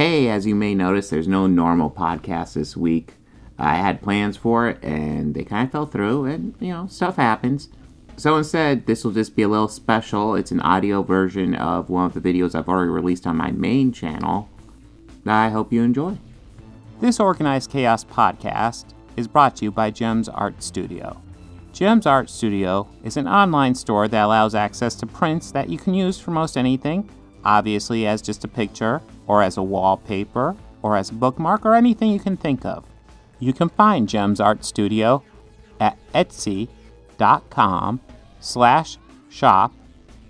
Hey, as you may notice, there's no normal podcast this week. I had plans for it and they kind of fell through, and you know, stuff happens. So instead, this will just be a little special. It's an audio version of one of the videos I've already released on my main channel. I hope you enjoy. This Organized Chaos podcast is brought to you by Gems Art Studio. Gems Art Studio is an online store that allows access to prints that you can use for most anything, obviously as just a picture, or as a wallpaper, or as a bookmark, or anything you can think of. You can find Gems Art Studio at etsy.com slash shop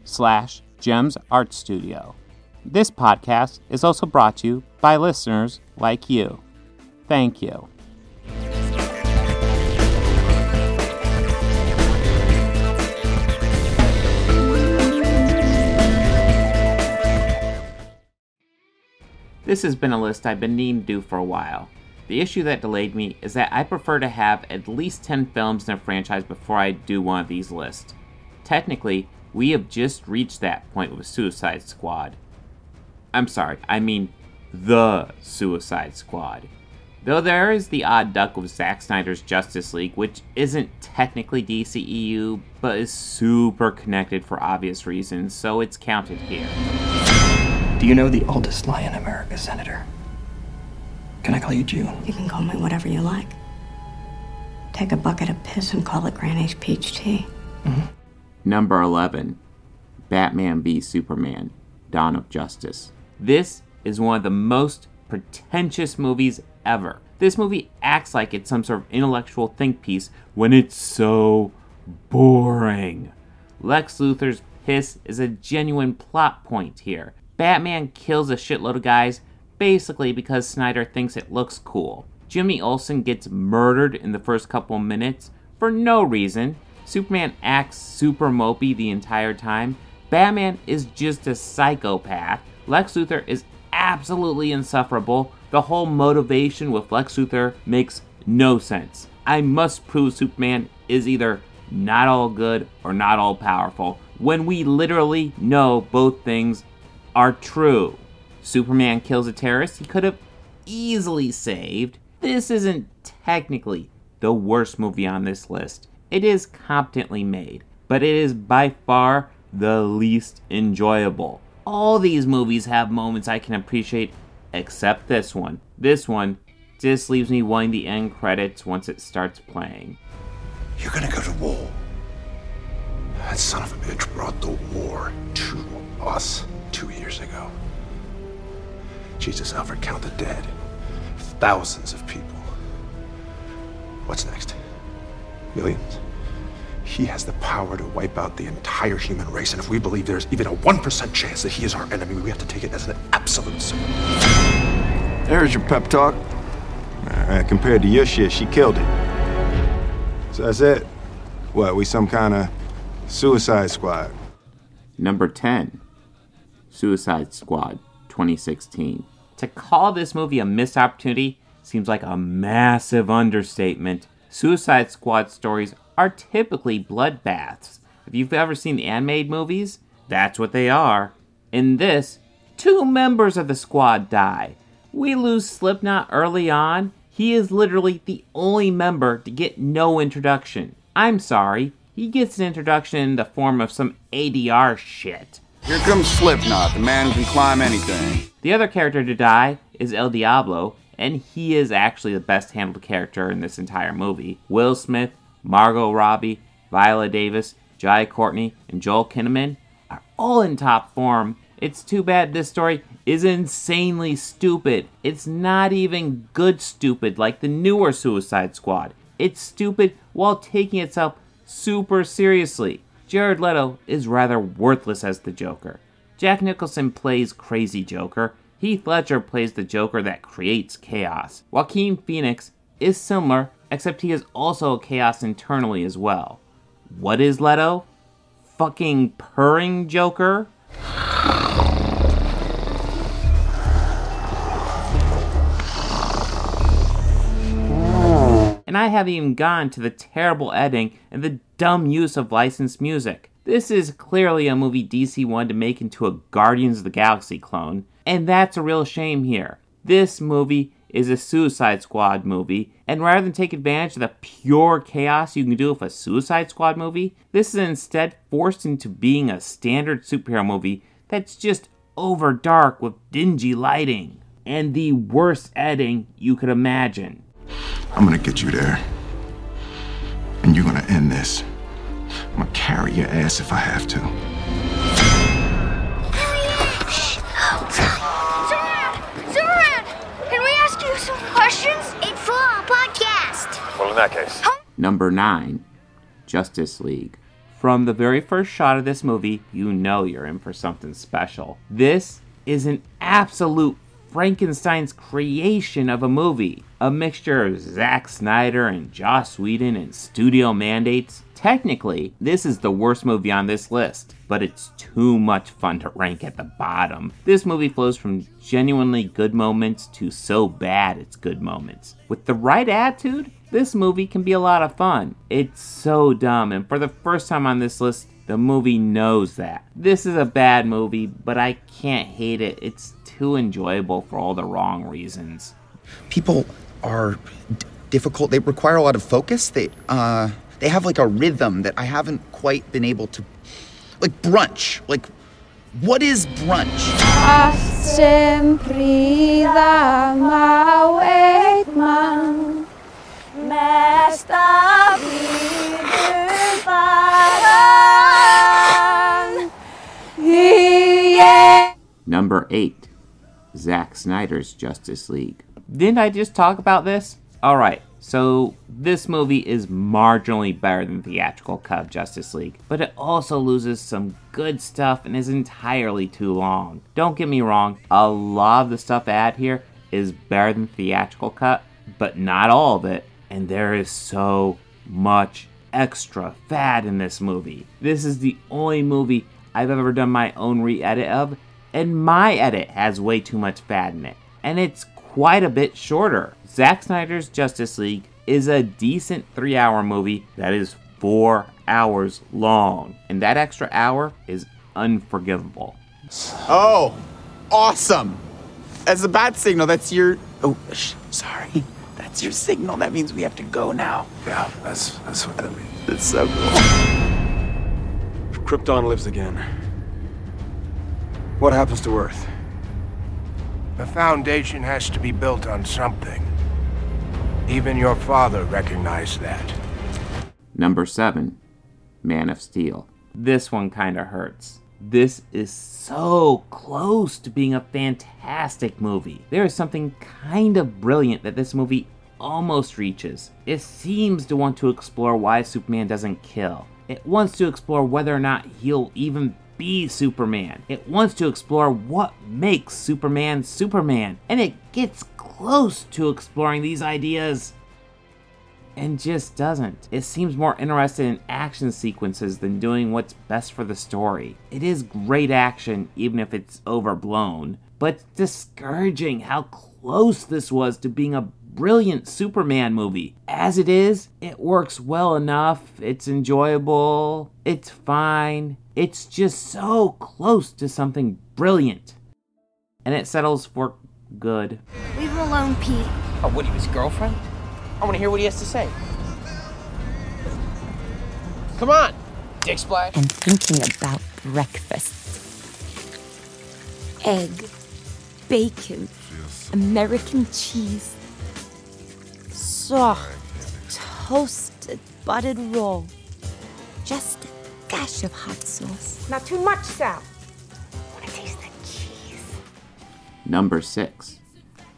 slash Gems Art Studio. This podcast is also brought to you by listeners like you. Thank you. This has been a list I've been needing to do for a while. The issue that delayed me is that I prefer to have at least 10 films in a franchise before I do one of these lists. Technically, we have just reached that point with Suicide Squad. I'm sorry, I mean the Suicide Squad. Though there is the odd duck with Zack Snyder's Justice League, which isn't technically DCEU, but is super connected for obvious reasons, so it's counted here. Do you know the oldest lie in America, Senator? Can I call you June? You can call me whatever you like. Take a bucket of piss and call it Granny's peach tea. Mm-hmm. Number 11 Batman v Superman Dawn of Justice. This is one of the most pretentious movies ever. This movie acts like it's some sort of intellectual think piece when it's so boring. Lex Luthor's piss is a genuine plot point here. Batman kills a shitload of guys basically because Snyder thinks it looks cool. Jimmy Olsen gets murdered in the first couple minutes for no reason. Superman acts super mopey the entire time. Batman is just a psychopath. Lex Luthor is absolutely insufferable. The whole motivation with Lex Luthor makes no sense. I must prove Superman is either not all good or not all powerful when we literally know both things are true. Superman kills a terrorist he could have easily saved. This isn't technically the worst movie on this list. It is competently made, but it is by far the least enjoyable. All these movies have moments I can appreciate, except this one. This one just leaves me wanting the end credits once it starts playing. You're gonna go to war. That son of a bitch brought the war to us two years ago. Jesus, Alfred, count the dead. Thousands of people. What's next? Millions? He has the power to wipe out the entire human race, and if we believe there's even a 1% chance that he is our enemy, we have to take it as an absolute certainty. There's your pep talk. Uh, compared to your shit, she killed it. So that's it. What, we some kind of suicide squad? Number 10 Suicide Squad 2016. To call this movie a missed opportunity seems like a massive understatement. Suicide Squad stories are typically bloodbaths. If you've ever seen the animated movies, that's what they are. In this, two members of the squad die. We lose Slipknot early on. He is literally the only member to get no introduction. I'm sorry, he gets an introduction in the form of some ADR shit. Here comes Slipknot, the man who can climb anything. The other character to die is El Diablo, and he is actually the best handled character in this entire movie. Will Smith, Margot Robbie, Viola Davis, Jai Courtney, and Joel Kinnaman are all in top form. It's too bad this story is insanely stupid. It's not even good stupid like the newer Suicide Squad. It's stupid while taking itself super seriously. Jared Leto is rather worthless as the Joker. Jack Nicholson plays crazy Joker. Heath Ledger plays the Joker that creates chaos. Joaquin Phoenix is similar, except he is also chaos internally as well. What is Leto? Fucking purring Joker? And I haven't even gone to the terrible editing and the dumb use of licensed music. This is clearly a movie DC wanted to make into a Guardians of the Galaxy clone, and that's a real shame here. This movie is a Suicide Squad movie, and rather than take advantage of the pure chaos you can do with a Suicide Squad movie, this is instead forced into being a standard superhero movie that's just over dark with dingy lighting and the worst editing you could imagine. I'm gonna get you there. And you're gonna end this. I'm gonna carry your ass if I have to. Zoran! Zoran! Can we ask you some questions? It's for our podcast. Well, in that case. Number 9, Justice League. From the very first shot of this movie, you know you're in for something special. This is an absolute Frankenstein's creation of a movie. A mixture of Zack Snyder and Joss Whedon and studio mandates. Technically, this is the worst movie on this list, but it's too much fun to rank at the bottom. This movie flows from genuinely good moments to so bad it's good moments. With the right attitude, this movie can be a lot of fun. It's so dumb, and for the first time on this list, the movie knows that. This is a bad movie, but I can't hate it. It's too enjoyable for all the wrong reasons. people are d- difficult. They require a lot of focus. They uh, they have like a rhythm that I haven't quite been able to, like brunch. Like, what is brunch? Sempre małek mam Mesta widy paran Number 8, Zack Snyder's Justice League. Didn't I just talk about this? Alright, so this movie is marginally better than theatrical cut of Justice League, but it also loses some good stuff and is entirely too long. Don't get me wrong, a lot of the stuff I add here is better than theatrical cut, but not all of it, and there is so much extra fat in this movie. This is the only movie I've ever done my own re edit of, and my edit has way too much fat in it. And it's quite a bit shorter. Zack Snyder's Justice League is a decent three hour movie that is four hours long, and that extra hour is unforgivable. Oh, awesome! That's a bat signal. That's your. Oh, sh- sorry. That's your signal. That means we have to go now. Yeah, that's that's what that means. That's so cool. If Krypton lives again, what happens to Earth? The foundation has to be built on something. Even your father recognized that. Number 7, Man of Steel. This one kind of hurts. This is so close to being a fantastic movie. There is something kind of brilliant that this movie almost reaches. It seems to want to explore why Superman doesn't kill. It wants to explore whether or not he'll even be Superman. It wants to explore what makes Superman Superman. And it gets close to exploring these ideas and just doesn't. It seems more interested in action sequences than doing what's best for the story. It is great action, even if it's overblown, but discouraging how close this was to being a brilliant Superman movie. As it is, it works well enough, it's enjoyable, it's fine, it's just so close to something brilliant. And it settles for good. Leave him alone, Pete. Oh, what, he was girlfriend? I want to hear what he has to say. Come on, Dick Splash. And thinking about breakfast Egg Bacon American cheese Soft Toasted Buttered roll Just a dash of hot sauce Not too much, Sal. Want to taste the cheese? Number 6.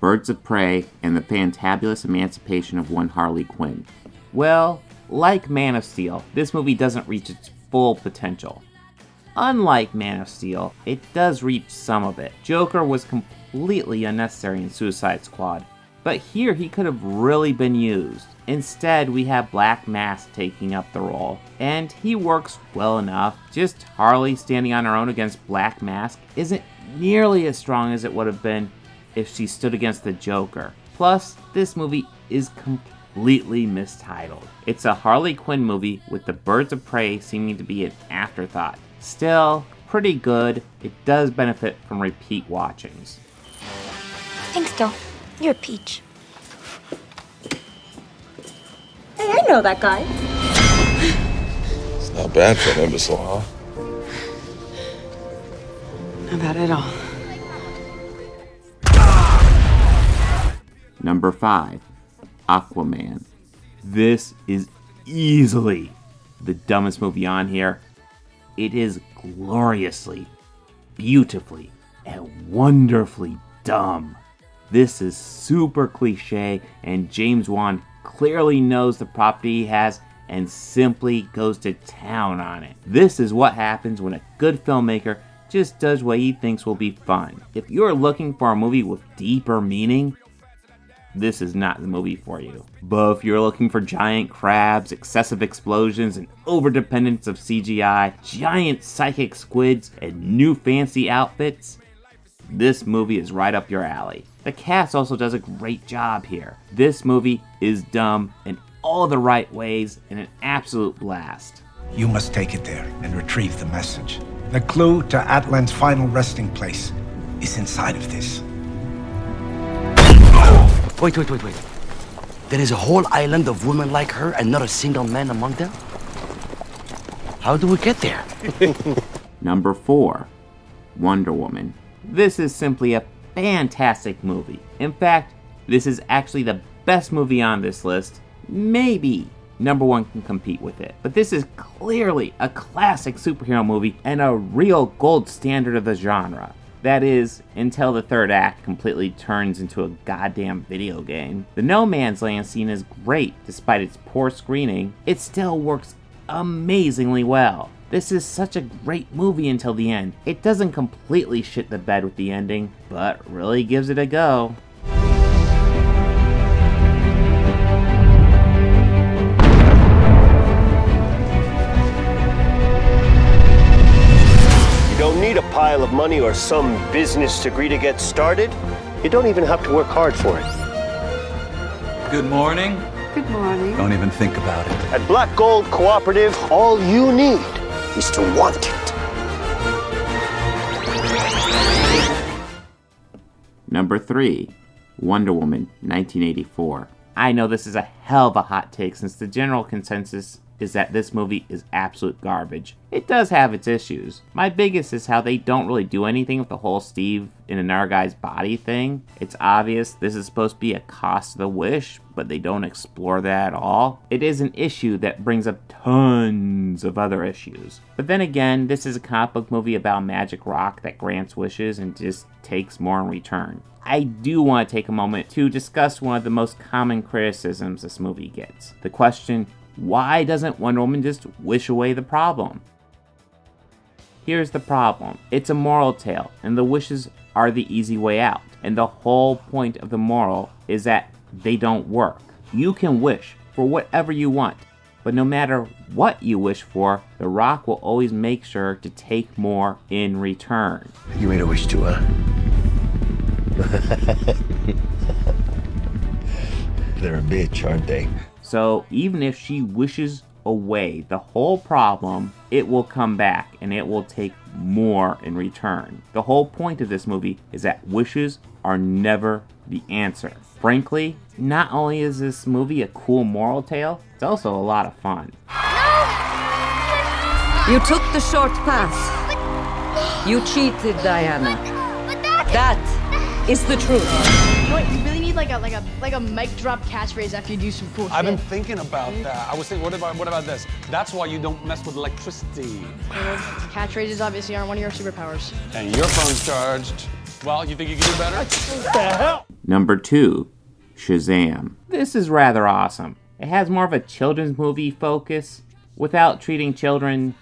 Birds of Prey and the Fantabulous Emancipation of One Harley Quinn. Well, like Man of Steel, this movie doesn't reach its full potential. Unlike Man of Steel, it does reach some of it. Joker was completely unnecessary in Suicide Squad, but here he could have really been used. Instead, we have Black Mask taking up the role, and he works well enough. Just Harley standing on her own against Black Mask isn't nearly as strong as it would have been if she stood against the Joker. Plus, this movie is completely mistitled. It's a Harley Quinn movie with the Birds of Prey seeming to be an afterthought. Still, pretty good. It does benefit from repeat watchings. Thanks, Dill. You're a peach. Hey, I know that guy. It's not bad for an imbecile, huh? Not bad at all. Number 5. Aquaman. This is easily the dumbest movie on here. It is gloriously, beautifully, and wonderfully dumb. This is super cliche, and James Wan clearly knows the property he has and simply goes to town on it. This is what happens when a good filmmaker just does what he thinks will be fun. If you're looking for a movie with deeper meaning, this is not the movie for you. But if you're looking for giant crabs, excessive explosions, and overdependence of CGI, giant psychic squids, and new fancy outfits, this movie is right up your alley. The cast also does a great job here. This movie is dumb in all the right ways and an absolute blast. You must take it there and retrieve the message. The clue to Atlan's final resting place is inside of this. Wait, wait, wait, wait. There is a whole island of women like her and not a single man among them? How do we get there? Number 4 Wonder Woman. This is simply a fantastic movie. In fact, this is actually the best movie on this list. Maybe number one can compete with it. But this is clearly a classic superhero movie and a real gold standard of the genre. That is, until the third act completely turns into a goddamn video game. The No Man's Land scene is great, despite its poor screening, it still works amazingly well. This is such a great movie until the end. It doesn't completely shit the bed with the ending, but really gives it a go. You don't need a pile of money or some business degree to get started. You don't even have to work hard for it. Good morning. Good morning. Don't even think about it. At Black Gold Cooperative, all you need is to want it. Number 3 Wonder Woman 1984. I know this is a hell of a hot take since the general consensus is that this movie is absolute garbage. It does have its issues. My biggest is how they don't really do anything with the whole Steve in another guy's body thing. It's obvious this is supposed to be a cost of the wish, but they don't explore that at all. It is an issue that brings up tons of other issues. But then again, this is a comic book movie about magic rock that grants wishes and just takes more in return. I do want to take a moment to discuss one of the most common criticisms this movie gets. The question, why doesn't Wonder Woman just wish away the problem? Here's the problem it's a moral tale, and the wishes are the easy way out. And the whole point of the moral is that they don't work. You can wish for whatever you want, but no matter what you wish for, The Rock will always make sure to take more in return. You made a wish too, huh? They're a bitch, aren't they? So even if she wishes away the whole problem, it will come back and it will take more in return. The whole point of this movie is that wishes are never the answer. Frankly, not only is this movie a cool moral tale, it's also a lot of fun. You took the short path. You cheated, Diana. That is the truth. Like a like a like a mic drop catchphrase after you do some cool things. I've shit. been thinking about mm-hmm. that. I was thinking, what about what about this? That's why you don't mess with electricity. Catchphrases obviously aren't one of your superpowers. And your phone's charged. Well, you think you can do better? What the hell? Number two, Shazam. This is rather awesome. It has more of a children's movie focus without treating children,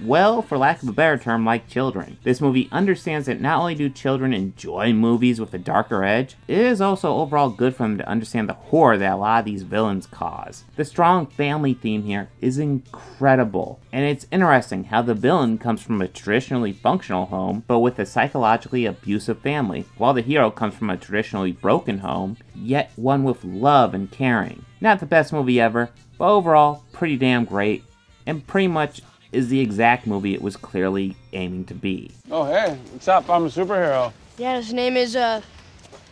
well, for lack of a better term, like children. This movie understands that not only do children enjoy movies with a darker edge, it is also overall good for them to understand the horror that a lot of these villains cause. The strong family theme here is incredible, and it's interesting how the villain comes from a traditionally functional home, but with a psychologically abusive family, while the hero comes from a traditionally broken home, yet one with love and caring. Not the best movie ever, but overall, pretty damn great, and pretty much is the exact movie it was clearly aiming to be. Oh, hey, what's up? I'm a superhero. Yeah, his name is uh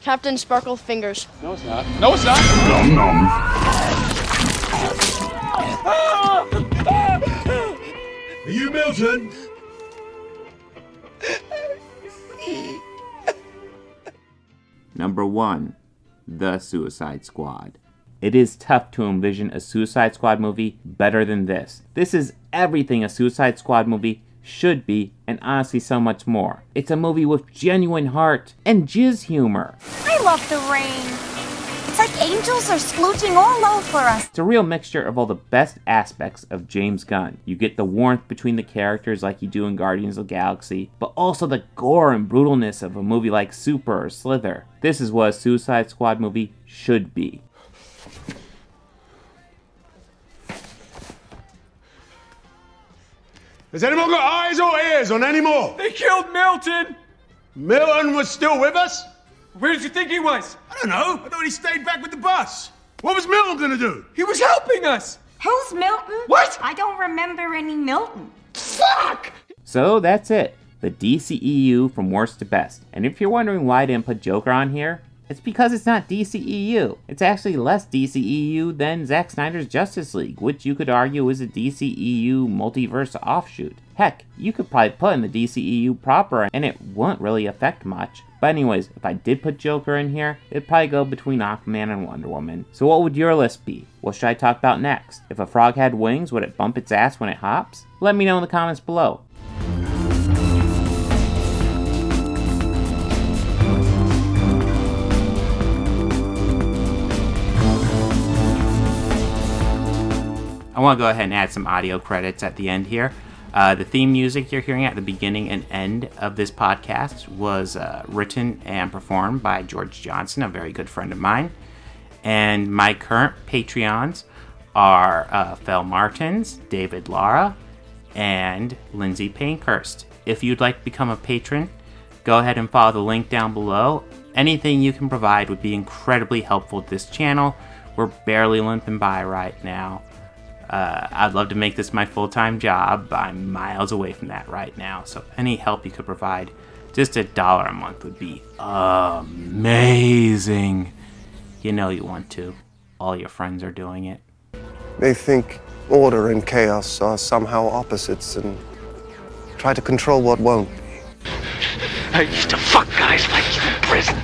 Captain Sparkle Fingers. No, it's not. No, it's not. Nom nom. Are you Milton? Number 1 The Suicide Squad. It is tough to envision a Suicide Squad movie better than this. This is everything a Suicide Squad movie should be, and honestly, so much more. It's a movie with genuine heart and jizz humor. I love the rain. It's like angels are splooching all over us. It's a real mixture of all the best aspects of James Gunn. You get the warmth between the characters like you do in Guardians of the Galaxy, but also the gore and brutalness of a movie like Super or Slither. This is what a Suicide Squad movie should be. Has anyone got eyes or ears on any more? They killed Milton! Milton was still with us? Where did you think he was? I don't know. I thought he stayed back with the bus. What was Milton gonna do? He was helping us! Who's Milton? What? I don't remember any Milton. Fuck! So that's it. The DCEU from worst to best. And if you're wondering why I didn't put Joker on here, it's because it's not DCEU. It's actually less DCEU than Zack Snyder's Justice League, which you could argue is a DCEU multiverse offshoot. Heck, you could probably put in the DCEU proper and it wouldn't really affect much. But anyways, if I did put Joker in here, it'd probably go between Aquaman and Wonder Woman. So what would your list be? What should I talk about next? If a frog had wings, would it bump its ass when it hops? Let me know in the comments below. I want to go ahead and add some audio credits at the end here. Uh, the theme music you're hearing at the beginning and end of this podcast was uh, written and performed by George Johnson, a very good friend of mine. And my current Patreons are uh, Fel Martins, David Lara, and Lindsay Pankhurst. If you'd like to become a patron, go ahead and follow the link down below. Anything you can provide would be incredibly helpful to this channel. We're barely limping by right now. Uh, I'd love to make this my full time job. I'm miles away from that right now. So, any help you could provide, just a dollar a month would be amazing. You know you want to. All your friends are doing it. They think order and chaos are somehow opposites and try to control what won't be. I used to fuck guys like you in prison.